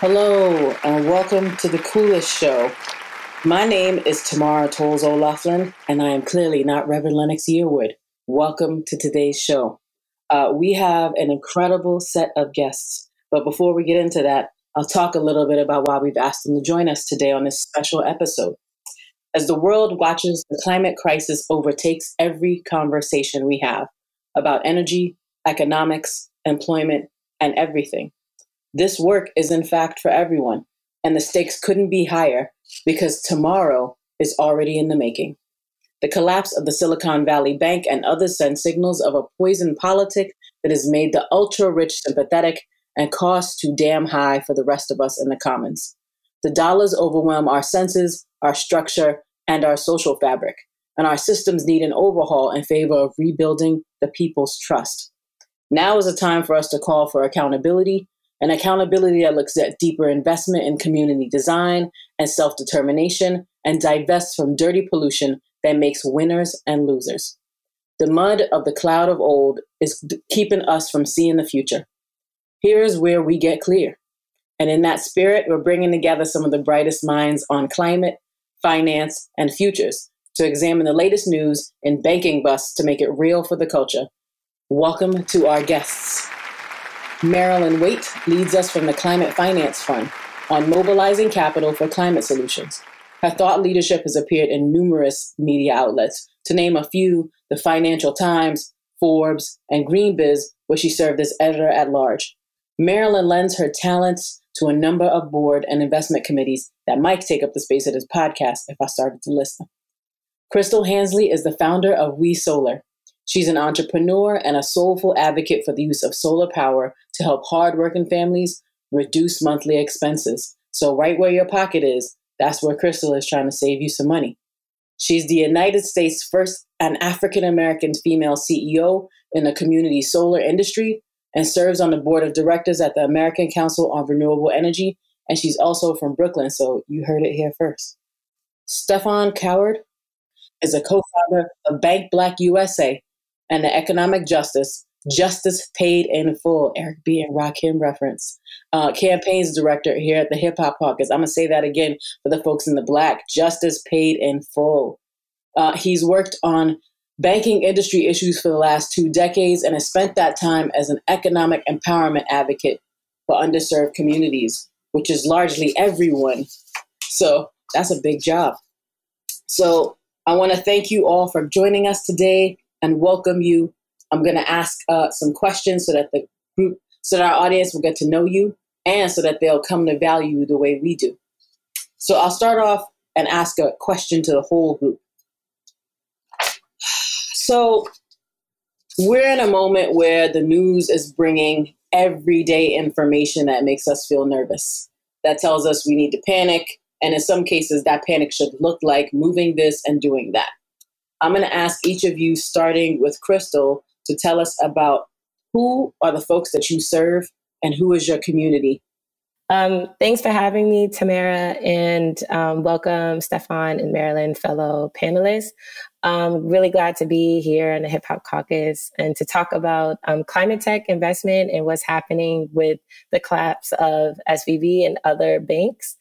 Hello, and welcome to the coolest show. My name is Tamara Toles O'Laughlin, and I am clearly not Reverend Lennox Yearwood. Welcome to today's show. Uh, we have an incredible set of guests, but before we get into that, I'll talk a little bit about why we've asked them to join us today on this special episode. As the world watches the climate crisis overtakes every conversation we have about energy, economics, employment, and everything, this work is in fact for everyone, and the stakes couldn't be higher because tomorrow is already in the making. The collapse of the Silicon Valley Bank and others send signals of a poison politic that has made the ultra rich sympathetic and costs too damn high for the rest of us in the commons. The dollars overwhelm our senses, our structure, and our social fabric, and our systems need an overhaul in favor of rebuilding the people's trust. Now is a time for us to call for accountability an accountability that looks at deeper investment in community design and self determination and divests from dirty pollution that makes winners and losers. The mud of the cloud of old is keeping us from seeing the future. Here is where we get clear. And in that spirit, we're bringing together some of the brightest minds on climate, finance, and futures to examine the latest news in banking busts to make it real for the culture. Welcome to our guests. Marilyn Waite leads us from the Climate Finance Fund on mobilizing capital for climate solutions. Her thought leadership has appeared in numerous media outlets, to name a few the Financial Times, Forbes, and GreenBiz, where she served as editor at large. Marilyn lends her talents to a number of board and investment committees that might take up the space of this podcast if I started to list them. Kristal Hansley is the founder of WeSolar, She's an entrepreneur and a soulful advocate for the use of solar power to help hardworking families reduce monthly expenses. So, right where your pocket is, that's where Kristal is trying to save you some money. She's the United States' first and African American female CEO in the community solar industry and serves on the board of directors at the American Council on Renewable Energy. And she's also from Brooklyn, so you heard it here first. Stephone Coward is a co founder of Bank Black USA, and the economic justice, Justice Paid in Full, Eric B. and Rakim reference, uh, campaigns director here at the Hip Hop Caucus. I'm going to say that again for the folks in the black Justice Paid in Full. Uh, he's worked on banking industry issues for the last two decades and has spent that time as an economic empowerment advocate for underserved communities, which is largely everyone. So that's a big job. So I want to thank you all for joining us today and welcome you. I'm going to ask uh, some questions so that the group, so that our audience will get to know you and so that they'll come to value you the way we do. So I'll start off and ask a question to the whole group. So we're in a moment where the news is bringing everyday information that makes us feel nervous. That tells us we need to panic. And in some cases, that panic should look like moving this and doing that. I'm going to ask each of you, starting with Kristal, to tell us about who are the folks that you serve and who is your community. Um, thanks for having me, Tamara, and um, welcome, Stephone and Marilyn, fellow panelists. Um, really glad to be here in the Hip Hop Caucus and to talk about um, climate tech investment and what's happening with the collapse of SVB and other banks.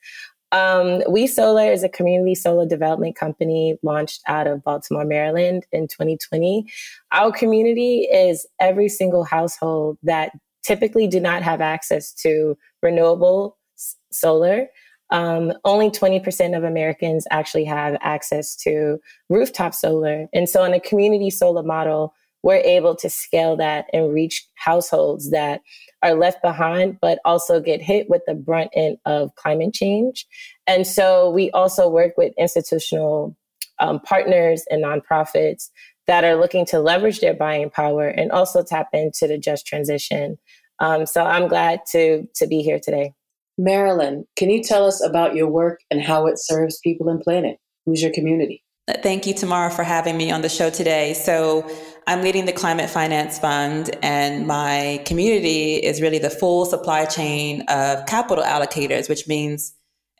Um, WeSolar is a community solar development company launched out of Baltimore, Maryland in 2020. Our community is every single household that typically do not have access to renewable s- solar. Um, only 20% of Americans actually have access to rooftop solar. And so, in a community solar model, we're able to scale that and reach households that are left behind, but also get hit with the brunt end of climate change. And so we also work with institutional um, partners and nonprofits that are looking to leverage their buying power and also tap into the just transition. Um, so I'm glad to to be here today. Marilyn, can you tell us about your work and how it serves people and planet? Who's your community? Thank you, Tamara, for having me on the show today. So, I'm leading the Climate Finance Fund, and my community is really the full supply chain of capital allocators, which means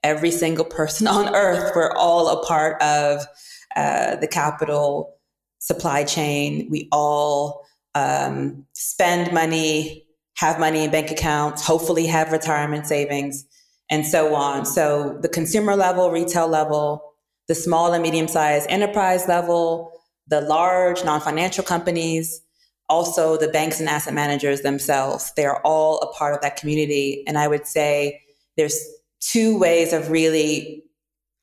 every single person on earth. We're all a part of uh, the capital supply chain. We all um, spend money, have money in bank accounts, hopefully have retirement savings, and so on. So, the consumer level, retail level, the small and medium sized enterprise level, the large non financial companies, also the banks and asset managers themselves. They are all a part of that community. And I would say there's two ways of really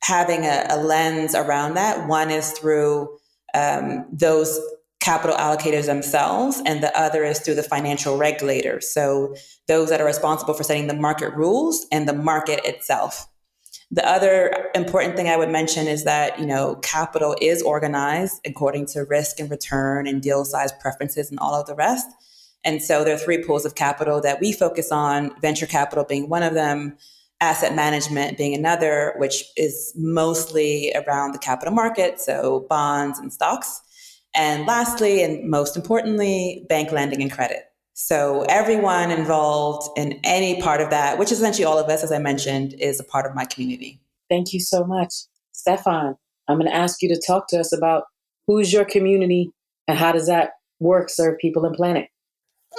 having a, a lens around that. One is through um, those capital allocators themselves, and the other is through the financial regulators. So those that are responsible for setting the market rules and the market itself. The other important thing I would mention is that, you know, capital is organized according to risk and return and deal size preferences and all of the rest. And so there are three pools of capital that we focus on, venture capital being one of them, asset management being another, which is mostly around the capital market, so bonds and stocks. And lastly, and most importantly, bank lending and credit. So everyone involved in any part of that, which is essentially all of us, as I mentioned, is a part of my community. Thank you so much. Stephone, I'm going to ask you to talk to us about who's your community and how does that work serve people and planet?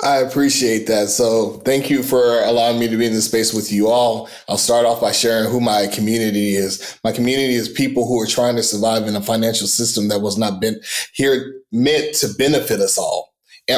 I appreciate that. So thank you for allowing me to be in this space with you all. I'll start off by sharing who my community is. My community is people who are trying to survive in a financial system that was not been here meant to benefit us all and,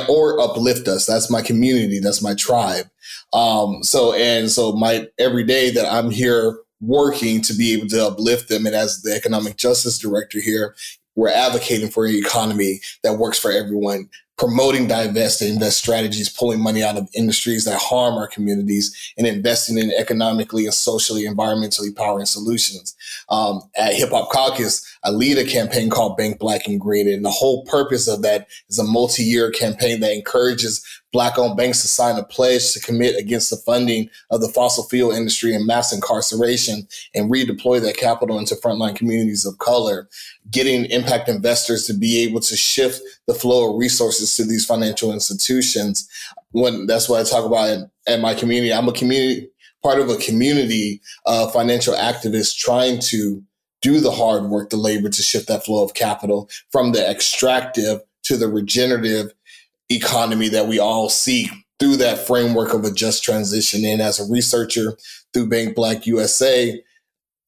or uplift us. That's my community. That's my tribe. Um, so, and so my every day that I'm here working to be able to uplift them. And as the economic justice director here, we're advocating for an economy that works for everyone, promoting divest and invest strategies, pulling money out of industries that harm our communities, and investing in economically and socially, environmentally powering solutions. Um, at Hip Hop Caucus, I lead a campaign called Bank Black and Green, and the whole purpose of that is a multi-year campaign that encourages Black-owned banks to sign a pledge to commit against the funding of the fossil fuel industry and mass incarceration, and redeploy that capital into frontline communities of color, getting impact investors to be able to shift the flow of resources to these financial institutions. When that's what I talk about in, in my community. I'm a community part of a community of financial activists trying to do the hard work, the labor to shift that flow of capital from the extractive to the regenerative economy that we all seek through that framework of a just transition. And as a researcher through Bank Black USA,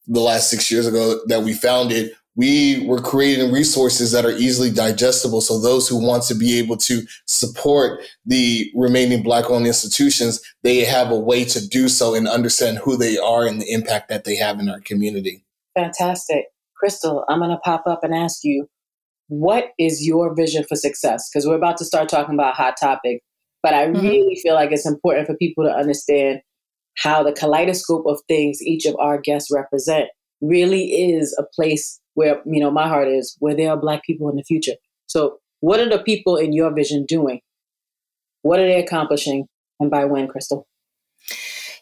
the last six years ago that we founded, we were creating resources that are easily digestible. So those who want to be able to support the remaining black owned institutions, they have a way to do so and understand who they are and the impact that they have in our community. Fantastic. Kristal, I'm going to pop up and ask you, what is your vision for success? Because we're about to start talking about a hot topic, but I mm-hmm. really feel like it's important for people to understand how the kaleidoscope of things each of our guests represent really is a place where you know my heart is where there are black people in the future so what are the people in your vision doing what are they accomplishing and by when kristal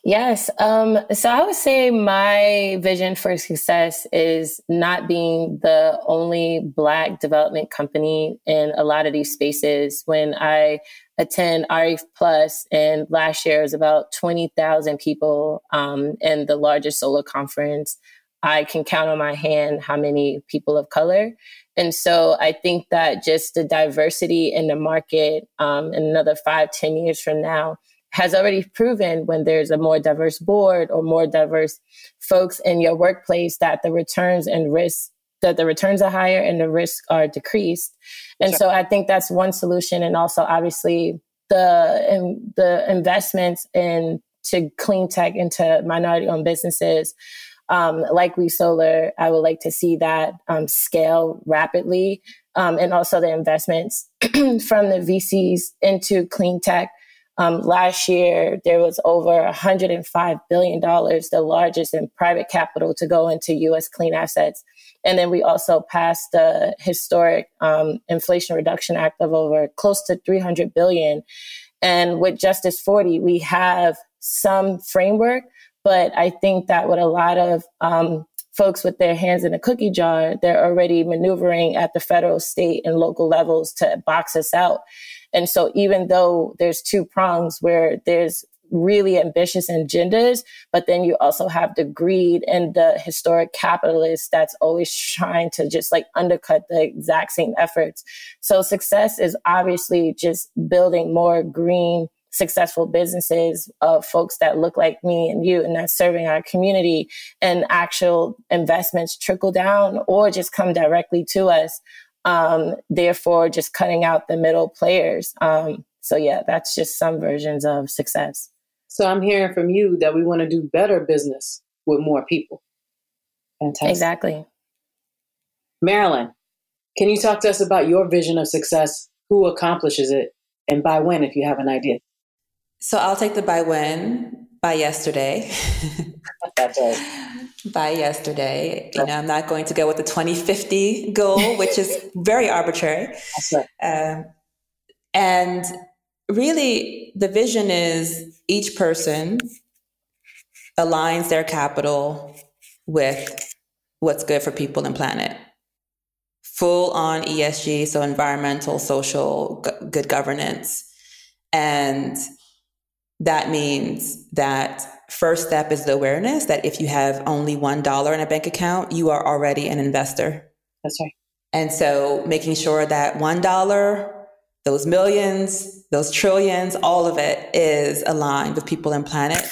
Yes. Um, so I would say my vision for success is not being the only Black development company in a lot of these spaces. When I attend RE Plus, and last year was about 20,000 people um, in the largest solar conference I can count on my hand how many people of color. And so I think that just the diversity in the market um, in another five, ten years from now has already proven when there's a more diverse board or more diverse folks in your workplace that the returns and risks that the returns are higher and the risks are decreased. And sure. so I think that's one solution. And also obviously the in, the investments in to clean tech into minority owned businesses um, like WeSolar, I would like to see that um, scale rapidly. Um, and also the investments from the VCs into clean tech. Um, last year, there was over $105 billion, the largest in private capital to go into US clean assets. And then we also passed the historic um, Inflation Reduction Act of over close to 300 billion. And with Justice 40, we have some framework But I think that with a lot of um, folks with their hands in a cookie jar, they're already maneuvering at the federal, state, and local levels to box us out. And so, even though there's two prongs where there's really ambitious agendas, but then you also have the greed and the historic capitalist that's always trying to just like undercut the exact same efforts. So success is obviously just building more green, successful businesses of folks that look like me and you and that's serving our community and actual investments trickle down or just come directly to us. Um, therefore, just cutting out the middle players. Um, so yeah, that's just some versions of success. So I'm hearing from you that we want to do better business with more people. Fantastic. Exactly. Marilyn, can you talk to us about your vision of success? Who accomplishes it? And by when, if you have an idea? So I'll take the by when, by yesterday. That's right. by yesterday. You know, I'm not going to go with the 2050 goal, which is very arbitrary. Right. Um, and really, the vision is each person aligns their capital with what's good for people and planet. Full on ESG, so environmental, social, good governance. And that means that first step is the awareness that if you have only $1 in a bank account, you are already an investor. That's right. And so making sure that $1 those millions, those trillions, all of it is aligned with people and planet,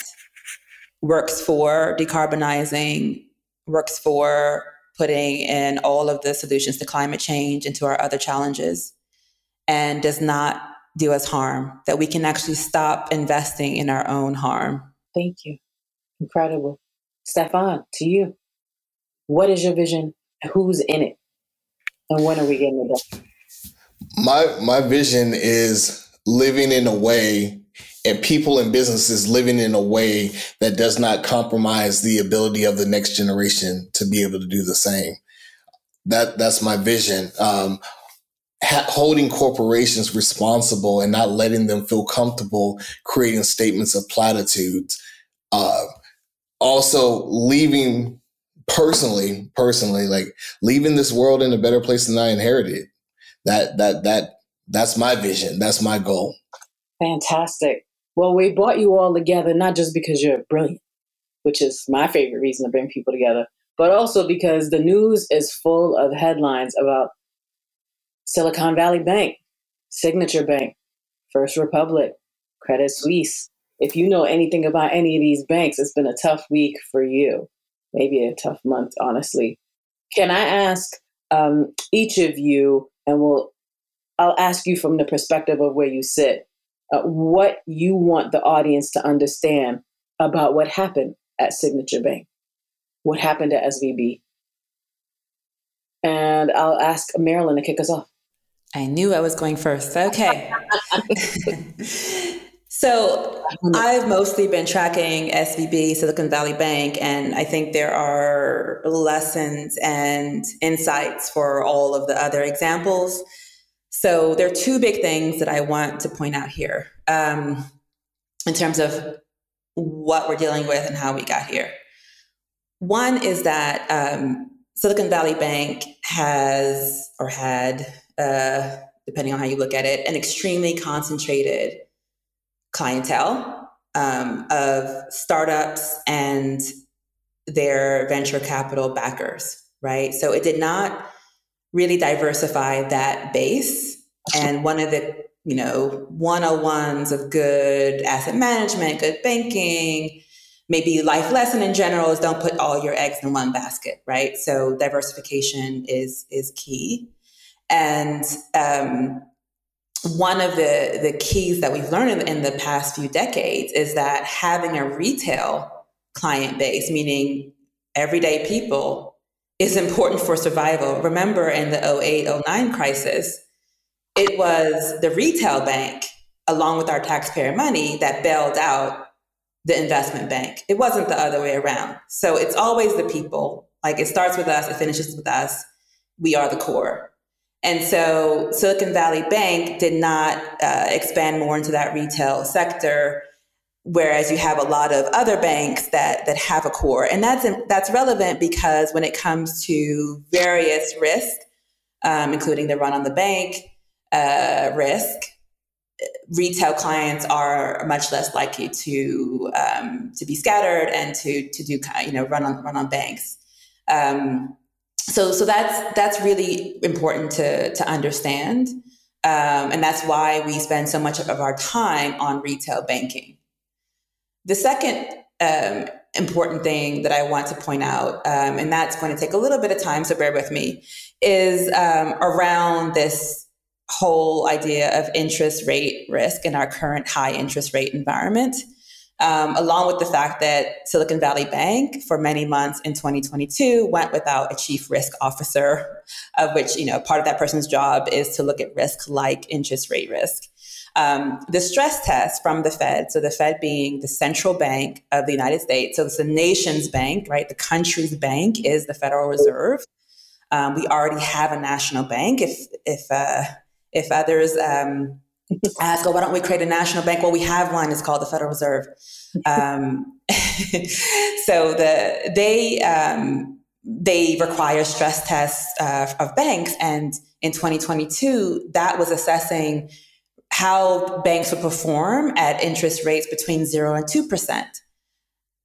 works for decarbonizing, works for putting in all of the solutions to climate change into our other challenges, and does not do us harm, that we can actually stop investing in our own harm. Thank you. Incredible. Stephone, to you. What is your vision? Who's in it? And when are we getting it done? my my vision is living in a way and people and businesses living in a way that does not compromise the ability of the next generation to be able to do the same. That that's my vision. Um, ha- holding corporations responsible and not letting them feel comfortable creating statements of platitudes. Uh, also, leaving personally, personally, like leaving this world in a better place than I inherited that that that that's my vision. That's my goal. Fantastic. Well, we brought you all together not just because you're brilliant, which is my favorite reason to bring people together, but also because the news is full of headlines about Silicon Valley Bank, Signature Bank, First Republic, Credit Suisse. If you know anything about any of these banks, it's been a tough week for you. Maybe a tough month, honestly. Can I ask um, each of you and we'll I'll ask you from the perspective of where you sit, uh, what you want the audience to understand about what happened at Signature Bank, what happened at SVB. And I'll ask Marilyn to kick us off. I knew I was going first. Okay. so I've mostly been tracking SVB, Silicon Valley Bank, and I think there are lessons and insights for all of the other examples. So there are two big things that I want to point out here um, in terms of what we're dealing with and how we got here. One is that um, Silicon Valley Bank has or had, uh, depending on how you look at it, an extremely concentrated clientele um, of startups and their venture capital backers, right? So it did not really diversify that base. And one of the, you know, 101s of good asset management, good banking, maybe life lesson in general is don't put all your eggs in one basket, right? So diversification is is key. And um, one of the, the keys that we've learned in, in the past few decades is that having a retail client base, meaning everyday people, is important for survival. Remember in the 08 09 crisis, it was the retail bank, along with our taxpayer money, that bailed out the investment bank. It wasn't the other way around. So it's always the people. Like it starts with us, it finishes with us. We are the core. And so Silicon Valley Bank did not uh, expand more into that retail sector. whereas you have a lot of other banks that that have a core and that's that's relevant because when it comes to various risks um, including the run on the bank uh, risk retail clients are much less likely to um, to be scattered and to to do you know run on run on banks um, so so that's that's really important to to understand um, and that's why we spend so much of our time on retail banking the second um, important thing that I want to point out, um, and that's going to take a little bit of time, so bear with me, is um, around this whole idea of interest rate risk in our current high interest rate environment. Um, along with the fact that Silicon Valley Bank, for many months in 2022, went without a chief risk officer, of which you know part of that person's job is to look at risk like interest rate risk. Um, the stress test from the Fed, so the Fed being the central bank of the United States, so it's the nation's bank, right? The country's bank is the Federal Reserve. Um, we already have a national bank. If if uh, if others um, ask, "Oh, why don't we create a national bank?" Well, we have one. It's called the Federal Reserve. Um, so the they um, they require stress tests uh, of banks, and in 2022, that was assessing how banks would perform at interest rates between zero and 2%,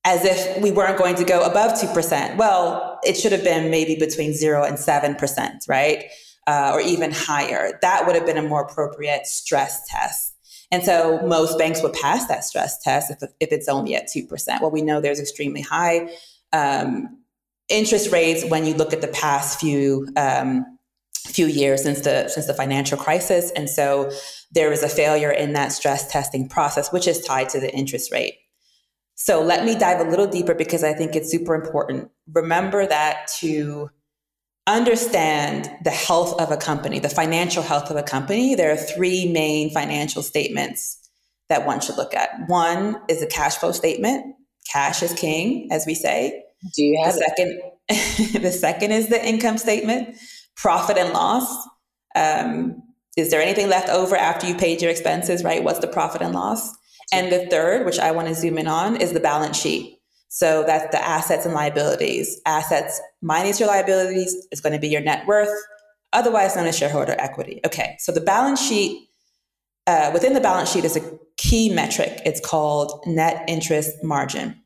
as if we weren't going to go above 2%. Well, it should have been maybe between zero and 7%, right? Uh, or even higher. That would have been a more appropriate stress test. And so most banks would pass that stress test if, if it's only at 2%. Well, we know there's extremely high um, interest rates when you look at the past few um, few years since the since the financial crisis and so there was a failure in that stress testing process which is tied to the interest rate so let me dive a little deeper because i think it's super important remember that to understand the health of a company the financial health of a company there are three main financial statements that one should look at one is a cash flow statement cash is king as we say do you have the second the second is the income statement profit and loss. Um, is there anything left over after you paid your expenses, right? What's the profit and loss? And the third, which I want to zoom in on, is the balance sheet. So that's the assets and liabilities. Assets minus your liabilities is going to be your net worth, otherwise known as shareholder equity. Okay, so the balance sheet, uh, within the balance sheet is a key metric. It's called net interest margin.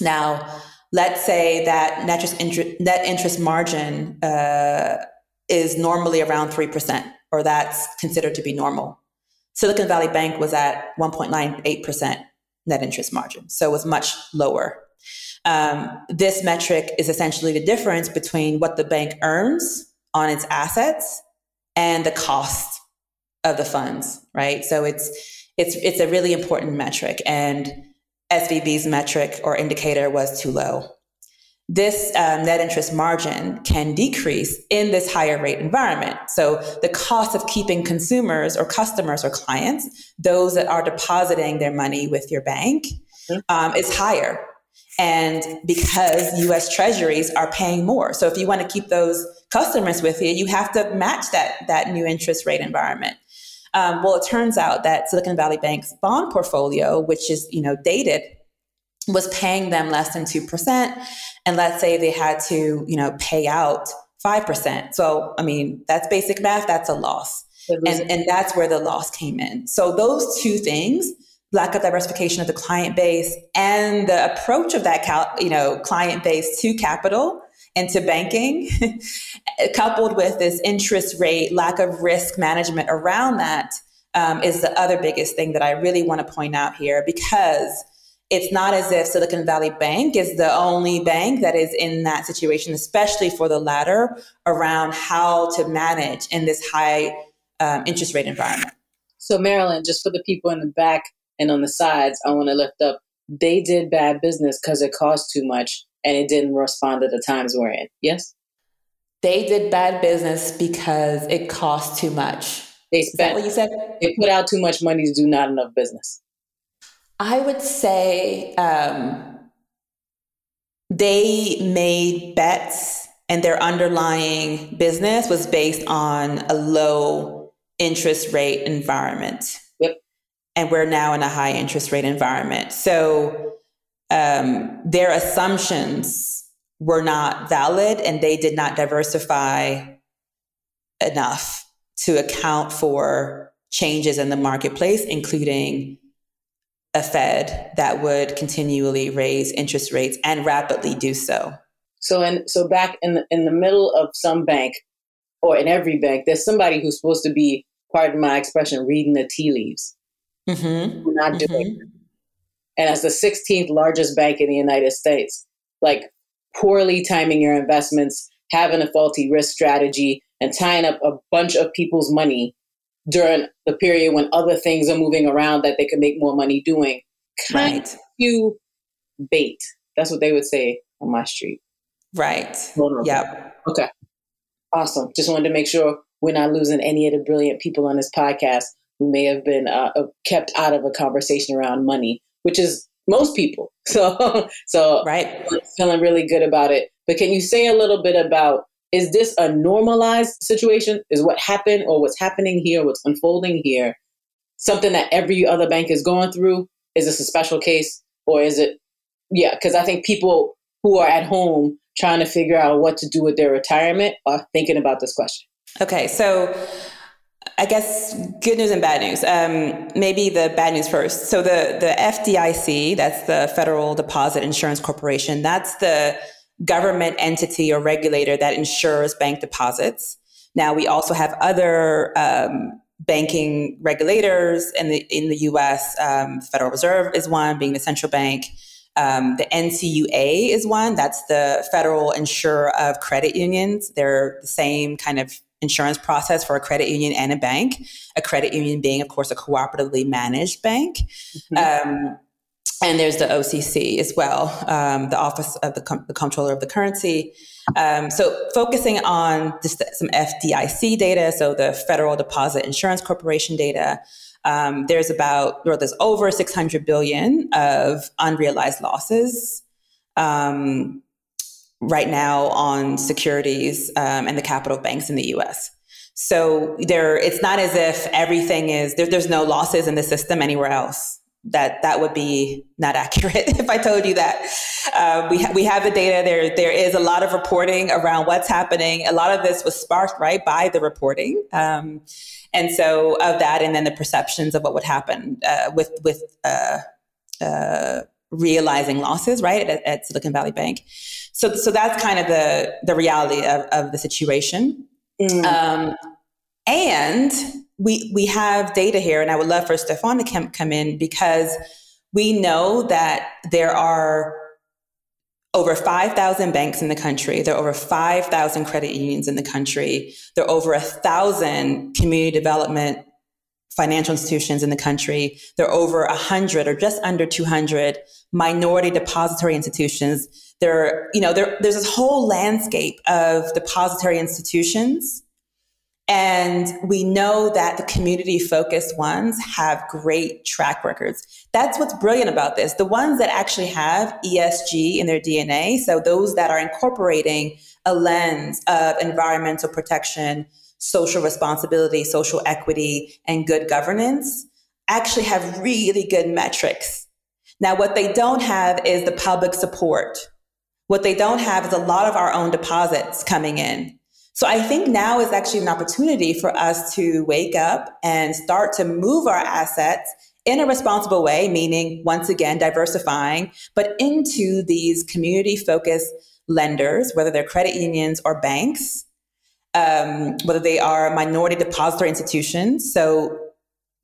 Now, let's say that net interest, net interest margin uh, is normally around 3%, or that's considered to be normal. Silicon Valley Bank was at 1.98% net interest margin, so it was much lower. Um, this metric is essentially the difference between what the bank earns on its assets and the cost of the funds, right? So it's it's it's a really important metric, and SVB's metric or indicator was too low. This um, net interest margin can decrease in this higher rate environment. So the cost of keeping consumers or customers or clients, those that are depositing their money with your bank, um, is higher. And because US treasuries are paying more. So if you want to keep those customers with you, you have to match that, that new interest rate environment. Um, well, it turns out that Silicon Valley Bank's bond portfolio, which is you know dated, was paying them less than two percent, and let's say they had to you know pay out five percent. So I mean that's basic math. That's a loss, and and that's where the loss came in. So those two things lack of diversification of the client base and the approach of that cal- you know client base to capital into banking, coupled with this interest rate, lack of risk management around that, um, is the other biggest thing that I really want to point out here because it's not as if Silicon Valley Bank is the only bank that is in that situation, especially for the latter around how to manage in this high um, interest rate environment. So, Marilyn, just for the people in the back and on the sides, I want to lift up they did bad business because it cost too much and it didn't respond to the times we're in. Yes? They did bad business because it cost too much. They spent what you said? They put out too much money to do not enough business. I would say um, they made bets and their underlying business was based on a low interest rate environment. Yep. and we're now in a high interest rate environment. So um, their assumptions were not valid and they did not diversify enough to account for changes in the marketplace, including a Fed that would continually raise interest rates and rapidly do so. So, and so back in the, in the middle of some bank, or in every bank, there's somebody who's supposed to be, pardon my expression, reading the tea leaves. Mm-hmm. Not doing. Mm-hmm. And as the 16th largest bank in the United States, like poorly timing your investments, having a faulty risk strategy, and tying up a bunch of people's money during the period when other things are moving around that they can make more money doing. Right. You bait. That's what they would say on my street. Right. Vulnerable. Yep. Okay. Awesome. Just wanted to make sure we're not losing any of the brilliant people on this podcast who may have been uh, uh kept out of a conversation around money, which is most people. So, so right. feeling really good about it. But can you say a little bit about is this a normalized situation? Is what happened or what's happening here, what's unfolding here, something that every other bank is going through? Is this a special case or is it? Yeah, because I think people who are at home trying to figure out what to do with their retirement are thinking about this question. Okay, so I guess good news and bad news. Um, maybe the bad news first. So the the FDIC, that's the Federal Deposit Insurance Corporation, that's the government entity or regulator that insures bank deposits. Now we also have other um, banking regulators in the in the U.S. Um, Federal Reserve is one, being the central bank. Um, the NCUA is one. That's the federal insurer of credit unions. They're the same kind of insurance process for a credit union and a bank. A credit union being, of course, a cooperatively managed bank. Mm-hmm. Um, and there's the OCC as well, um, the Office of the, Com- the, Comptroller of the Currency. Um, so focusing on just some FDIC data, so the Federal Deposit Insurance Corporation data. Um, there's about, or there's over 600 billion of unrealized losses um, right now on securities um, and the capital banks in the U.S. So there, it's not as if everything is there, there's no losses in the system anywhere else that that would be not accurate if I told you that. Uh, we ha- we have the data. There there is a lot of reporting around what's happening. A lot of this was sparked right by the reporting, um, and so of that, and then the perceptions of what would happen uh, with with uh, uh realizing losses right at, at, Silicon Valley Bank. So so that's kind of the the reality of, of the situation. Mm. Um, and we we have data here, and I would love for Stephone to come, come in because we know that there are over 5,000 banks in the country. There are over 5,000 credit unions in the country. There are over a thousand community development financial institutions in the country. There are over 100 or just under 200 minority depository institutions. There, you know, there, there's this whole landscape of depository institutions and we know that the community focused ones have great track records. That's what's brilliant about this. The ones that actually have ESG in their DNA, so those that are incorporating a lens of environmental protection, social responsibility, social equity, and good governance, actually have really good metrics. Now, what they don't have is the public support. What they don't have is a lot of our own deposits coming in. So I think now is actually an opportunity for us to wake up and start to move our assets in a responsible way, meaning once again, diversifying, but into these community focused lenders, whether they're credit unions or banks, um, whether they are minority depository institutions. So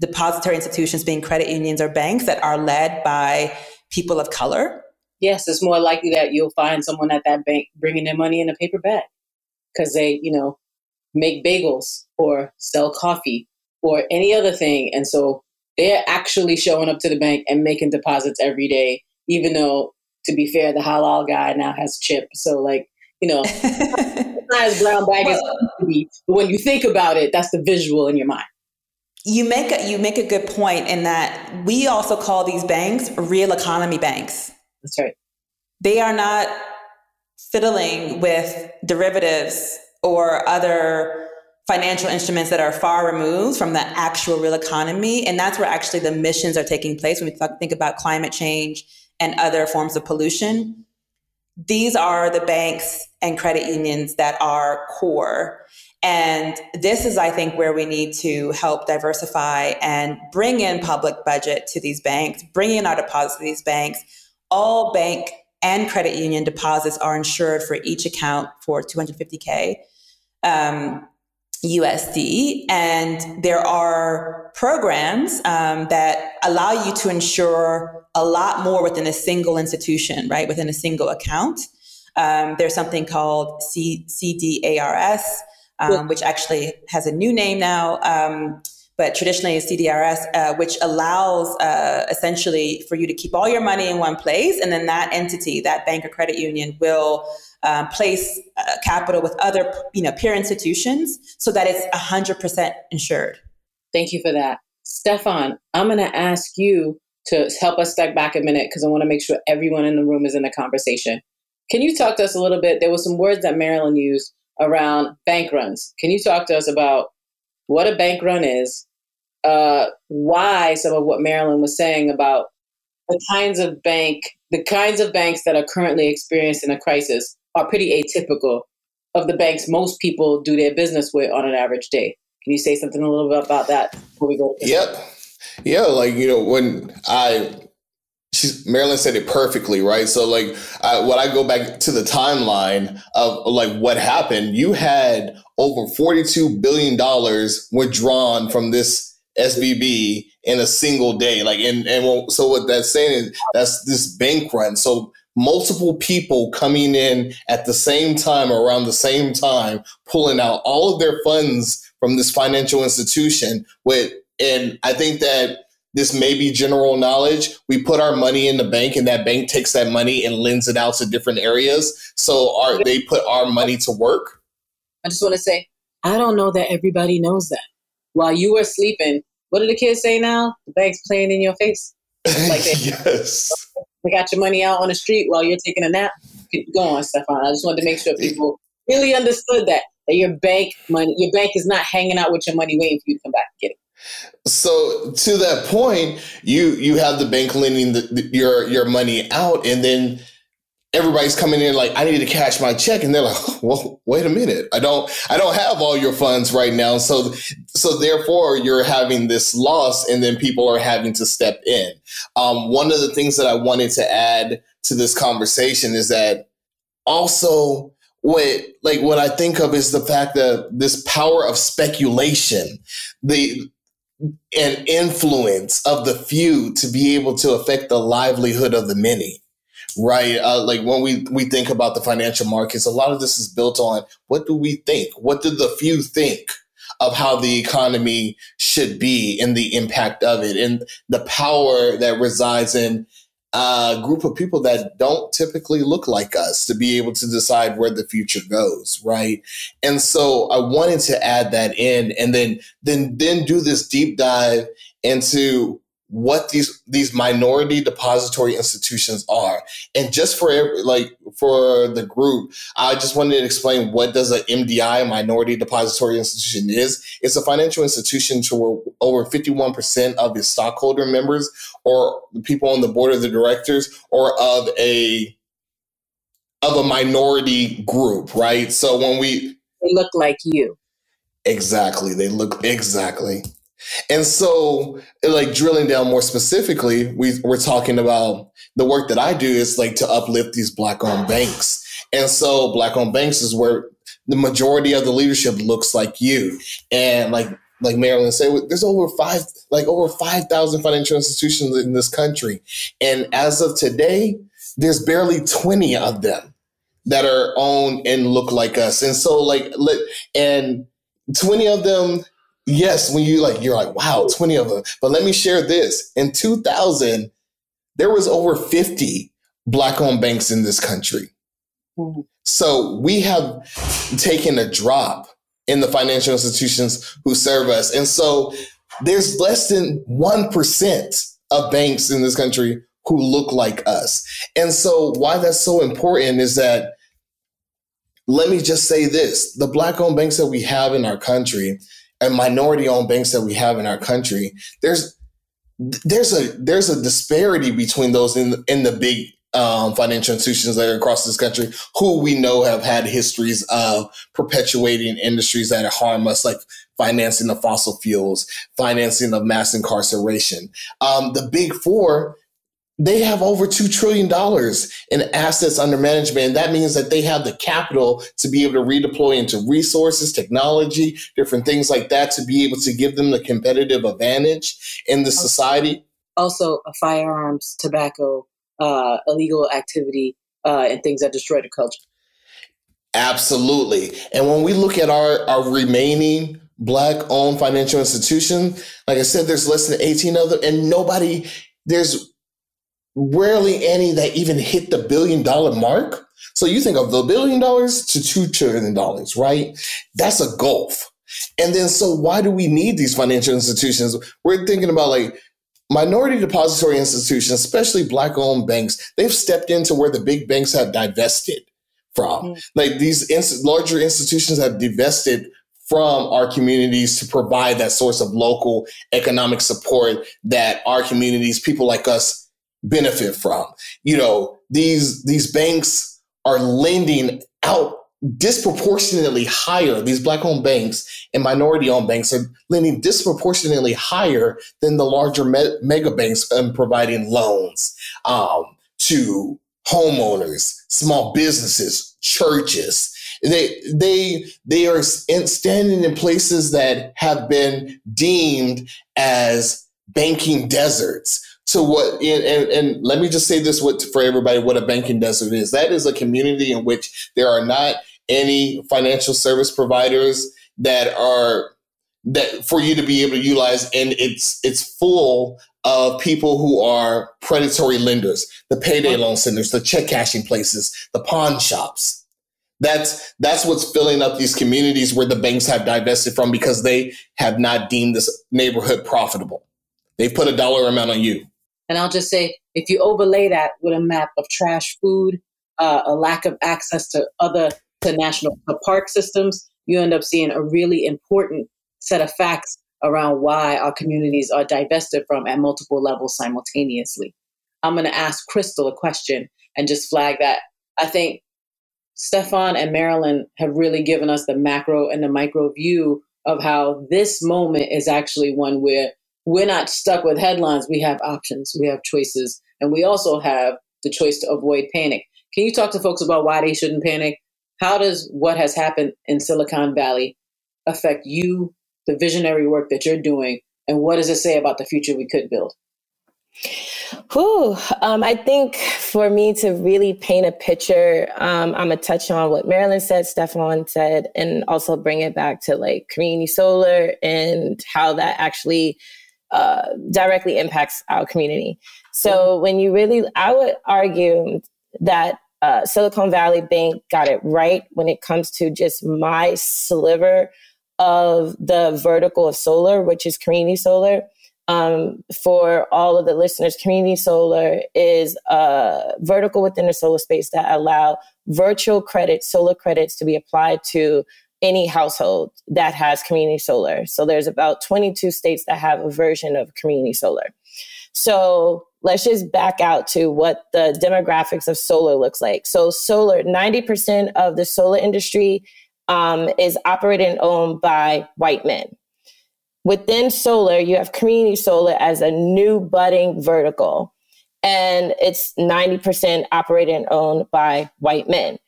depository institutions being credit unions or banks that are led by people of color. Yes, it's more likely that you'll find someone at that bank bringing their money in a paper bag because they, you know, make bagels or sell coffee or any other thing. And so they're actually showing up to the bank and making deposits every day, even though, to be fair, the halal guy now has chip. So, like, you know, not as brown bag as. But when you think about it, that's the visual in your mind. You make a, you make a good point in that we also call these banks real economy banks. That's right. They are not fiddling with derivatives or other financial instruments that are far removed from the actual real economy. And that's where actually the missions are taking place when we think about climate change and other forms of pollution. These are the banks and credit unions that are core. And this is, I think, where we need to help diversify and bring in public budget to these banks, bring in our deposits to these banks. All bank and credit union deposits are insured for each account for 250K. Um, USD. And there are programs um, that allow you to insure a lot more within a single institution, right? Within a single account. Um, there's something called C- CDARS, um, which actually has a new name now. Um, but traditionally is CDRS, uh, which allows uh, essentially for you to keep all your money in one place, and then that entity, that bank or credit union, will um, place uh, capital with other you know peer institutions so that it's 100% insured. Thank you for that. Stephone i'm going to ask you to help us step back a minute because i want to make sure everyone in the room is in the conversation. Can you talk to us a little bit? There were some words that marilyn used around bank runs. Can you talk to us about what a bank run is uh, why some of what marilyn was saying about the kinds of bank the kinds of banks that are currently experiencing a crisis are pretty atypical of the banks most people do their business with on an average day. Can you say something a little bit about that before we go? Yep. Yeah, like you know when I she's Marilyn said it perfectly, right? So like I, when I go back to the timeline of like what happened, you had over forty-two billion dollars withdrawn from this SVB in a single day. Like and and so what that's saying is that's this bank run. So multiple people coming in at the same time around the same time pulling out all of their funds from this financial institution with and i think that this may be general knowledge we put our money in the bank and that bank takes that money and lends it out to different areas so our, they put our money to work i just want to say i don't know that everybody knows that while you were sleeping what do the kids say now the bank's playing in your face like they, yes they got your money out on the street while you're taking a nap. Go on, Stephone. I just wanted to make sure people really understood that that your bank money, your bank is not hanging out with your money waiting for you to come back and get it. So to that point, you you have the bank lending the, the, your your money out, and then everybody's coming in like I need to cash my check, and they're like, well, wait a minute, I don't I don't have all your funds right now, so so therefore you're having this loss, and then people are having to step in. Um, one of the things that I wanted to add to this conversation is that also what like what I think of is the fact that this power of speculation, the and influence of the few to be able to affect the livelihood of the many right? Uh, like when we we think about the financial markets, a lot of this is built on what do we think? What do the few think? Of how the economy should be and the impact of it, and the power that resides in a group of people that don't typically look like us to be able to decide where the future goes right and so i wanted to add that in and then then then do this deep dive into what these these minority depository institutions are. And just for every, like for the group i just wanted to explain what does a mdi minority depository institution is. It's a financial institution to where over 51% of its stockholder members or the people on the board of the directors or of a of a minority group right? So when we they look like you. Exactly. They look exactly and so, like drilling down more specifically, we, we're talking about the work that I do is like to uplift these black owned banks. And so, black owned banks is where the majority of the leadership looks like you. And like like Marilyn said, there's over five like over five thousand financial institutions in this country, and as of today, there's barely twenty of them that are owned and look like us. And so, like, and 20 of them yes, when you like, you're like, wow, 20 of them. But let me share this. In 2000, there was over 50 black owned banks in this country. Mm-hmm. So we have taken a drop in the financial institutions who serve us. And so there's less than 1% of banks in this country who look like us. And so why that's so important is that let me just say this the black owned banks that we have in our country and minority owned banks that we have in our country, there's there's a there's a disparity between those in in the big um, financial institutions that are across this country who we know have had histories of perpetuating industries that harm us, like financing of fossil fuels, financing of mass incarceration. Um, the big four they have over $2 trillion in assets under management. And that means that they have the capital to be able to redeploy into resources, technology, different things like that to be able to give them the competitive advantage in the society. Also, firearms, tobacco, uh, illegal activity, uh, and things that destroy the culture. Absolutely. And when we look at our, our remaining black owned financial institution, like I said, there's less than 18 of them, and nobody, there's rarely any that even hit the billion dollar mark. So you think of the billion dollars to two trillion dollars, right? That's a gulf. And then, so why do we need these financial institutions? We're thinking about like minority depository institutions, especially black owned banks, they've stepped into where the big banks have divested from. Mm-hmm. Like these ins- larger institutions have divested from our communities to provide that source of local economic support that our communities, people like us, benefit from. You know, these these banks are lending out disproportionately higher. These black owned banks and minority owned banks are lending disproportionately higher than the larger me- mega banks in providing loans um, to homeowners, small businesses, churches. They they they are in, standing in places that have been deemed as banking deserts to what and, and, and, let me just say this what, for everybody what a banking desert is. That is a community in which there are not any financial service providers that are that for you to be able to utilize and it's it's full of people who are predatory lenders the payday loan centers the check cashing places the pawn shops. That's that's what's filling up these communities where the banks have divested from because they have not deemed this neighborhood profitable. They've put a dollar amount on you and I'll just say, if you overlay that with a map of trash food, uh, a lack of access to other to national park systems, you end up seeing a really important set of facts around why our communities are divested from at multiple levels simultaneously. I'm going to ask Kristal a question and just flag that. I think Stephone and Marilyn have really given us the macro and the micro view of how this moment is actually one where we're not stuck with headlines. We have options, we have choices, and we also have the choice to avoid panic. Can you talk to folks about why they shouldn't panic? How does what has happened in Silicon Valley affect you, the visionary work that you're doing, and what does it say about the future we could build? Whew. Um, I think for me to really paint a picture, um, I'm gonna touch on what Marilyn said, Stephone said, and also bring it back to like community solar and how that actually uh, directly impacts our community. So when you really, I would argue that uh, Silicon Valley Bank got it right when it comes to just my sliver of the vertical of solar, which is community solar. Um, for all of the listeners, community solar is a vertical within the solar space that allow virtual credits, solar credits to be applied to any household that has community solar. So there's about 22 states that have a version of community solar. So let's just back out to what the demographics of solar looks like. So solar, 90% of the solar industry um, is operated and owned by white men. Within solar, you have community solar as a new budding vertical, and it's 90% operated and owned by white men.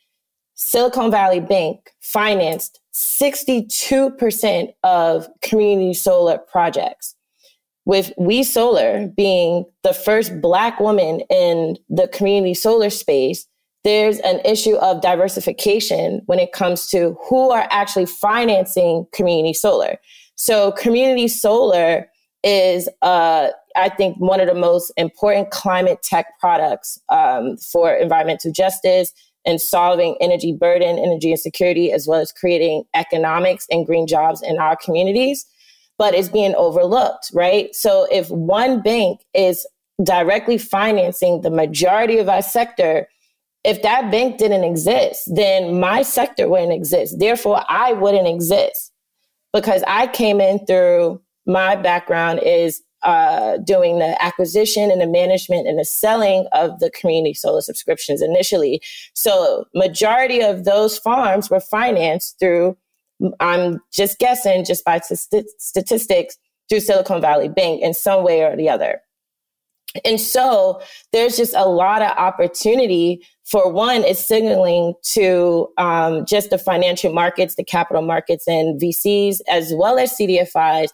Silicon Valley Bank financed 62% of community solar projects, with WeSolar being the first Black woman in the community solar space. There's an issue of diversification when it comes to who are actually financing community solar. So, community solar is, uh, I think, one of the most important climate tech products um, for environmental justice and solving energy burden, energy insecurity, as well as creating economics and green jobs in our communities, but it's being overlooked, right? So if one bank is directly financing the majority of our sector, if that bank didn't exist, then my sector wouldn't exist. Therefore, I wouldn't exist because I came in through my background is uh, doing the acquisition and the management and the selling of the community solar subscriptions initially. So majority of those farms were financed through, I'm just guessing, just by st- statistics, through Silicon Valley Bank in some way or the other. And so there's just a lot of opportunity for one, it's signaling to um, just the financial markets, the capital markets, and VCs, as well as CDFIs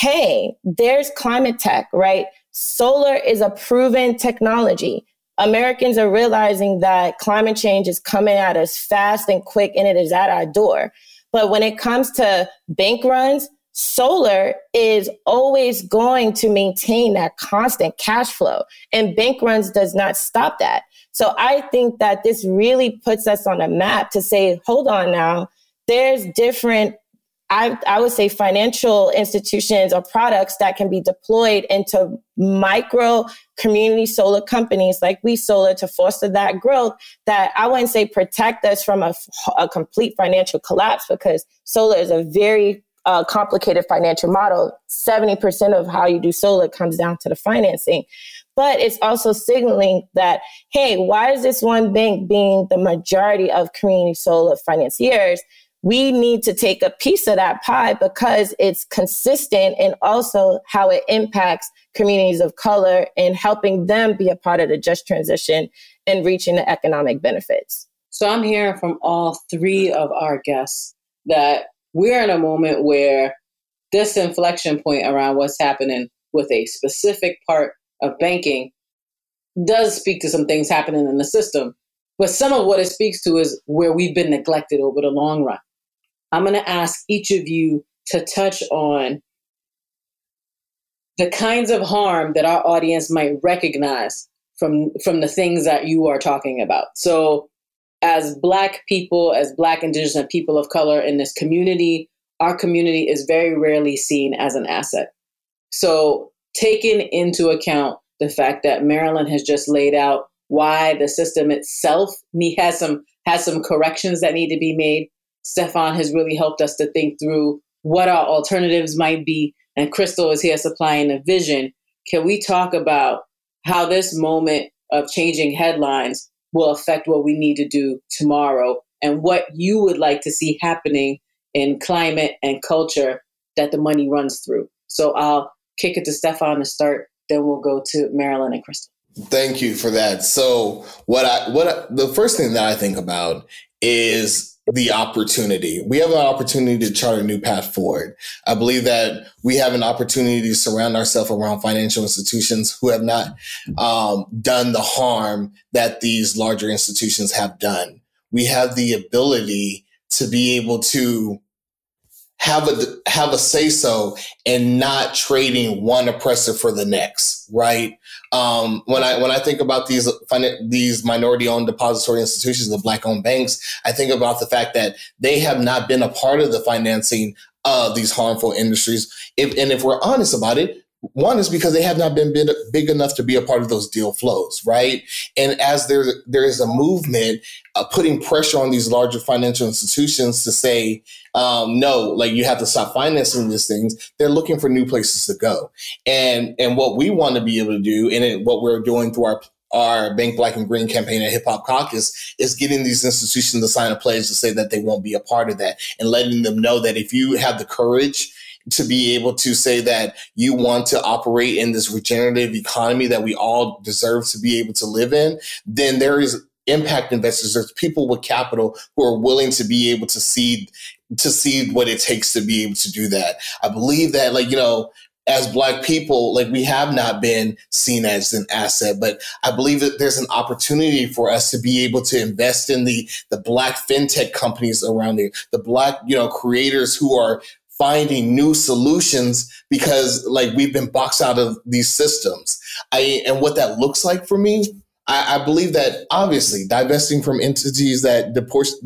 hey, there's climate tech, right? Solar is a proven technology. Americans are realizing that climate change is coming at us fast and quick and it is at our door. But when it comes to bank runs, solar is always going to maintain that constant cash flow and bank runs does not stop that. So I think that this really puts us on a map to say, hold on now, there's different I, I would say financial institutions or products that can be deployed into micro community solar companies like WeSolar to foster that growth that i wouldn't say protect us from a, a complete financial collapse because solar is a very uh, complicated financial model. 70% of how you do solar comes down to the financing. But it's also signaling that hey why is this one bank being the majority of community solar financiers we need to take a piece of that pie because it's consistent and also how it impacts communities of color and helping them be a part of the just transition and reaching the economic benefits. So I'm hearing from all three of our guests that we're in a moment where this inflection point around what's happening with a specific part of banking does speak to some things happening in the system. But some of what it speaks to is where we've been neglected over the long run. I'm going to ask each of you to touch on the kinds of harm that our audience might recognize from from the things that you are talking about. So as black people, as black indigenous people of color in this community, our community is very rarely seen as an asset. So taking into account the fact that Marilyn has just laid out why the system itself has some has some corrections that need to be made Stephone has really helped us to think through what our alternatives might be. And Kristal is here supplying a vision. Can we talk about how this moment of changing headlines will affect what we need to do tomorrow and what you would like to see happening in climate and culture that the money runs through? So I'll kick it to Stephone to start, then we'll go to Marilyn and Kristal. Thank you for that. So what I what I, the first thing that I think about is the opportunity. We have an opportunity to chart a new path forward. I believe that we have an opportunity to surround ourselves around financial institutions who have not um, done the harm that these larger institutions have done. We have the ability to be able to have a have a say so and not trading one oppressor for the next, right? Um, when I when I think about these these minority owned depository institutions, the black owned banks, I think about the fact that they have not been a part of the financing of these harmful industries. If, and if we're honest about it, one is because they have not been big, enough to be a part of those deal flows, right? And as there there is a movement uh, putting pressure on these larger financial institutions to say, um, no, like you have to stop financing these things. They're looking for new places to go, and and what we want to be able to do, and what we're doing through our our Bank Black and Green campaign at Hip Hop Caucus is getting these institutions to sign a pledge to say that they won't be a part of that, and letting them know that if you have the courage to be able to say that you want to operate in this regenerative economy that we all deserve to be able to live in, then there is impact investors. There's people with capital who are willing to be able to see to see what it takes to be able to do that. I believe that, like, you know, as black people, like we have not been seen as an asset, but I believe that there's an opportunity for us to be able to invest in the the black fintech companies around there, the black, you know, creators who are finding new solutions because like we've been boxed out of these systems. I and what that looks like for me, I, I believe that obviously divesting from entities that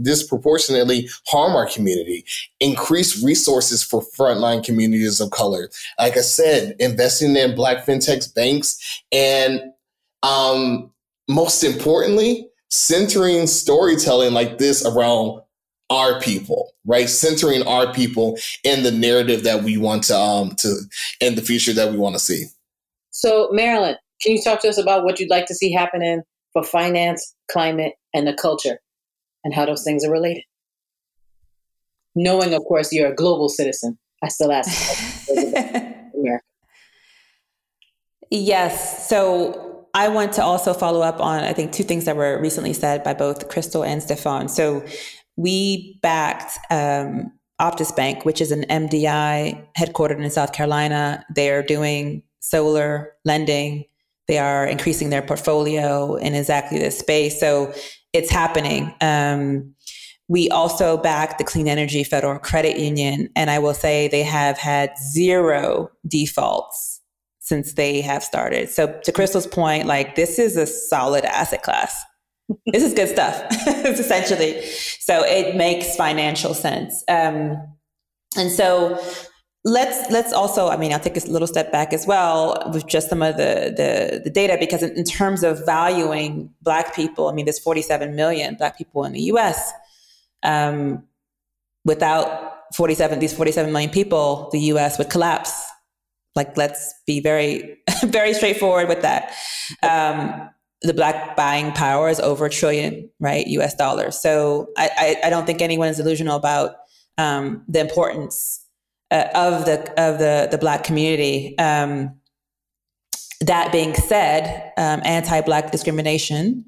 disproportionately harm our community, increase resources for frontline communities of color. Like I said, investing in black fintechs, banks, and um, most importantly, centering storytelling like this around our people, right? Centering our people in the narrative that we want to um to in the future that we want to see. So, Marilyn, can you talk to us about what you'd like to see happening for finance, climate, and the culture, and how those things are related? Knowing, of course, you're a global citizen, I still ask. America. Yes. So I want to also follow up on, I think, two things that were recently said by both Kristal and Stephone. So we backed um, Optus Bank, which is an MDI headquartered in South Carolina. They're doing solar lending. They are increasing their portfolio in exactly this space. So it's happening. Um, we also backed the Clean Energy Federal Credit Union, and I will say they have had zero defaults since they have started. So to Kristal's point, like this is a solid asset class this is good stuff essentially. So it makes financial sense. Um, and so let's let's also i mean i'll take a little step back as well with just some of the the, the data because in, in, terms of valuing black people i mean there's 47 million black people in the us um, without 47 these 47 million people the us would collapse. Like let's be very very straightforward with that. Um, the black buying power is over a trillion, right, U.S. dollars. So I, I, I don't think anyone is delusional about um, the importance uh, of the of the the black community. Um, that being said, um, anti-black discrimination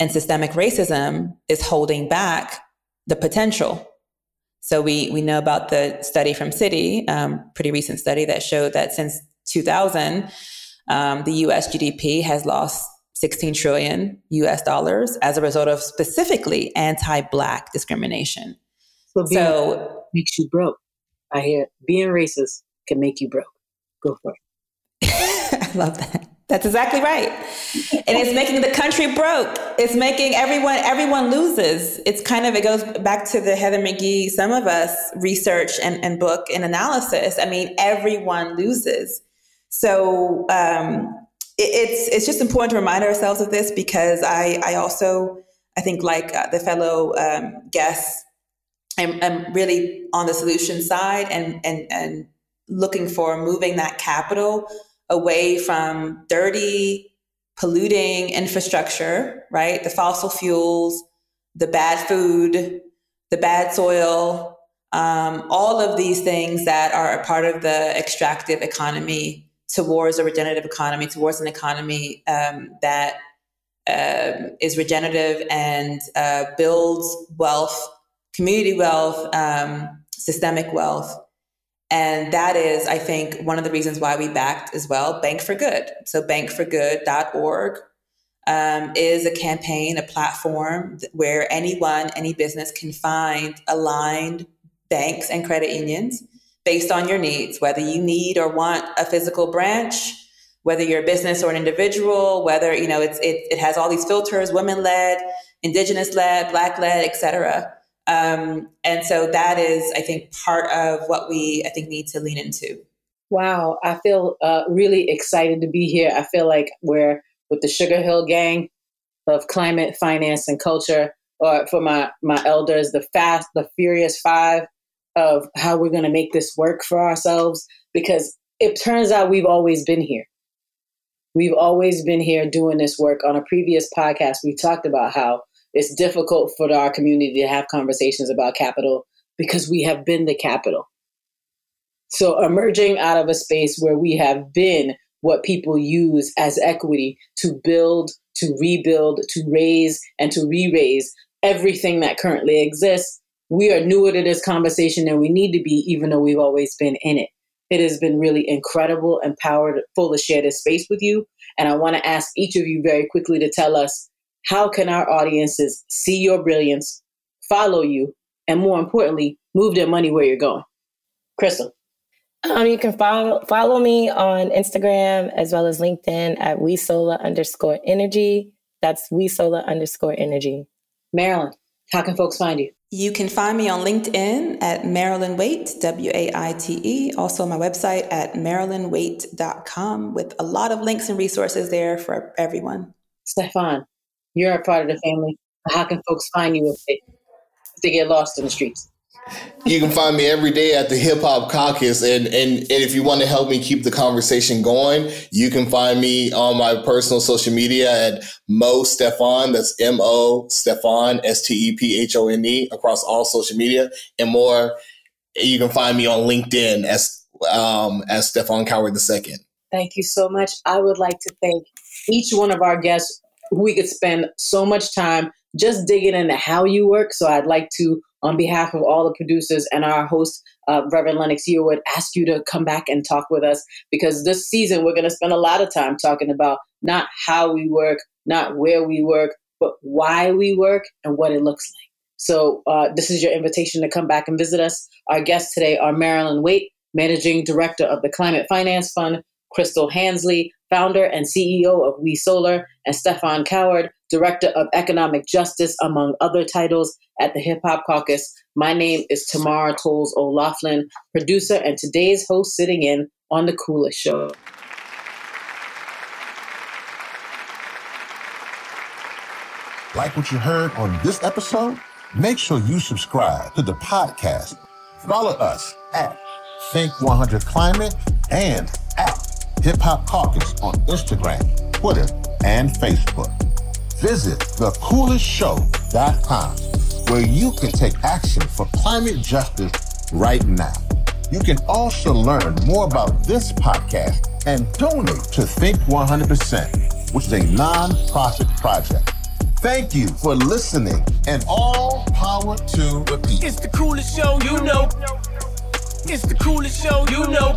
and systemic racism is holding back the potential. So we we know about the study from Citi, um, pretty recent study that showed that since 2000, um, the U.S. GDP has lost 16 trillion US dollars as a result of specifically anti Black discrimination. So, so makes you broke. I hear being racist can make you broke. Go for it. I love that. That's exactly right. And it's making the country broke. It's making everyone everyone loses. It's kind of it goes back to the Heather McGhee, Sum of Us research and, and book and analysis. I mean, everyone loses. So um, it's it's just important to remind ourselves of this because I I also I think like uh, the fellow um, guests, I'm, I'm really on the solution side and and and looking for moving that capital away from dirty, polluting infrastructure, right? The fossil fuels, the bad food, the bad soil, um, all of these things that are a part of the extractive economy towards a regenerative economy, towards an economy um, that um, is regenerative and uh, builds wealth, community wealth, um, systemic wealth. And that is, I think, one of the reasons why we backed as well Bank for Good. So, bankforgood.org um, is a campaign, a platform where anyone, any business can find aligned banks and credit unions based on your needs, whether you need or want a physical branch, whether you're a business or an individual, whether you know it's it, it has all these filters, women led, indigenous led, black led, etc. Um, and so that is, I think, part of what we I think need to lean into. Wow, I feel uh, really excited to be here. I feel like we're with the Sugar Hill Gang of climate, finance, and culture, or for my my elders, the fast, the Furious Five of how we're going to make this work for ourselves because it turns out we've always been here. We've always been here doing this work. On a previous podcast, we talked about how it's difficult for our community to have conversations about capital because we have been the capital. So, emerging out of a space where we have been what people use as equity to build, to rebuild, to raise, and to re raise everything that currently exists we are newer to this conversation than we need to be, even though we've always been in it. It has been really incredible and powerful to share this space with you. And I want to ask each of you very quickly to tell us how can our audiences see your brilliance, follow you, and more importantly, move their money where you're going? Kristal. Um, you can follow follow me on Instagram as well as LinkedIn at WeSolar underscore energy. That's WeSolar underscore energy. Marilyn, how can folks find you? You can find me on LinkedIn at Marilyn Waite, W A I T E. Also, my website at marilynwaite.com with a lot of links and resources there for everyone. Stephone, You're a part of the family. How can folks find you if they, if they get lost in the streets? You can find me every day at the Hip Hop Caucus, and, and and if you want to help me keep the conversation going, you can find me on my personal social media at Mo Stephone. That's M O Stephone S T E P H O N E across all social media, and more. You can find me on LinkedIn as um, as Stephone Coward II. Thank you so much. I would like to thank each one of our guests. We could spend so much time just digging into how you work. So I'd like to on behalf of all the producers and our host, uh, Reverend Lennox Yearwood, ask you to come back and talk with us because this season we're going to spend a lot of time talking about not how we work, not where we work, but why we work and what it looks like. So uh, this is your invitation to come back and visit us. Our guests today are Marilyn Waite, Managing Director of the Climate Finance Fund, Kristal Hansley, founder and CEO of WeSolar, and Stephone Coward, Director of Economic Justice, among other titles at the Hip Hop Caucus. My name is Tamara Toles O'Laughlin, producer and today's host sitting in on The Coolest Show. Like what you heard on this episode? Make sure you subscribe to the podcast. Follow us at Think 100 Climate and at Hip Hop Caucus on Instagram, Twitter, and Facebook. Visit thecoolestshow.com where you can take action for climate justice right now. You can also learn more about this podcast and donate to Think 100%, which is a non-profit project. Thank you for listening and all power to repeat. It's the coolest show you know. It's the coolest show you know.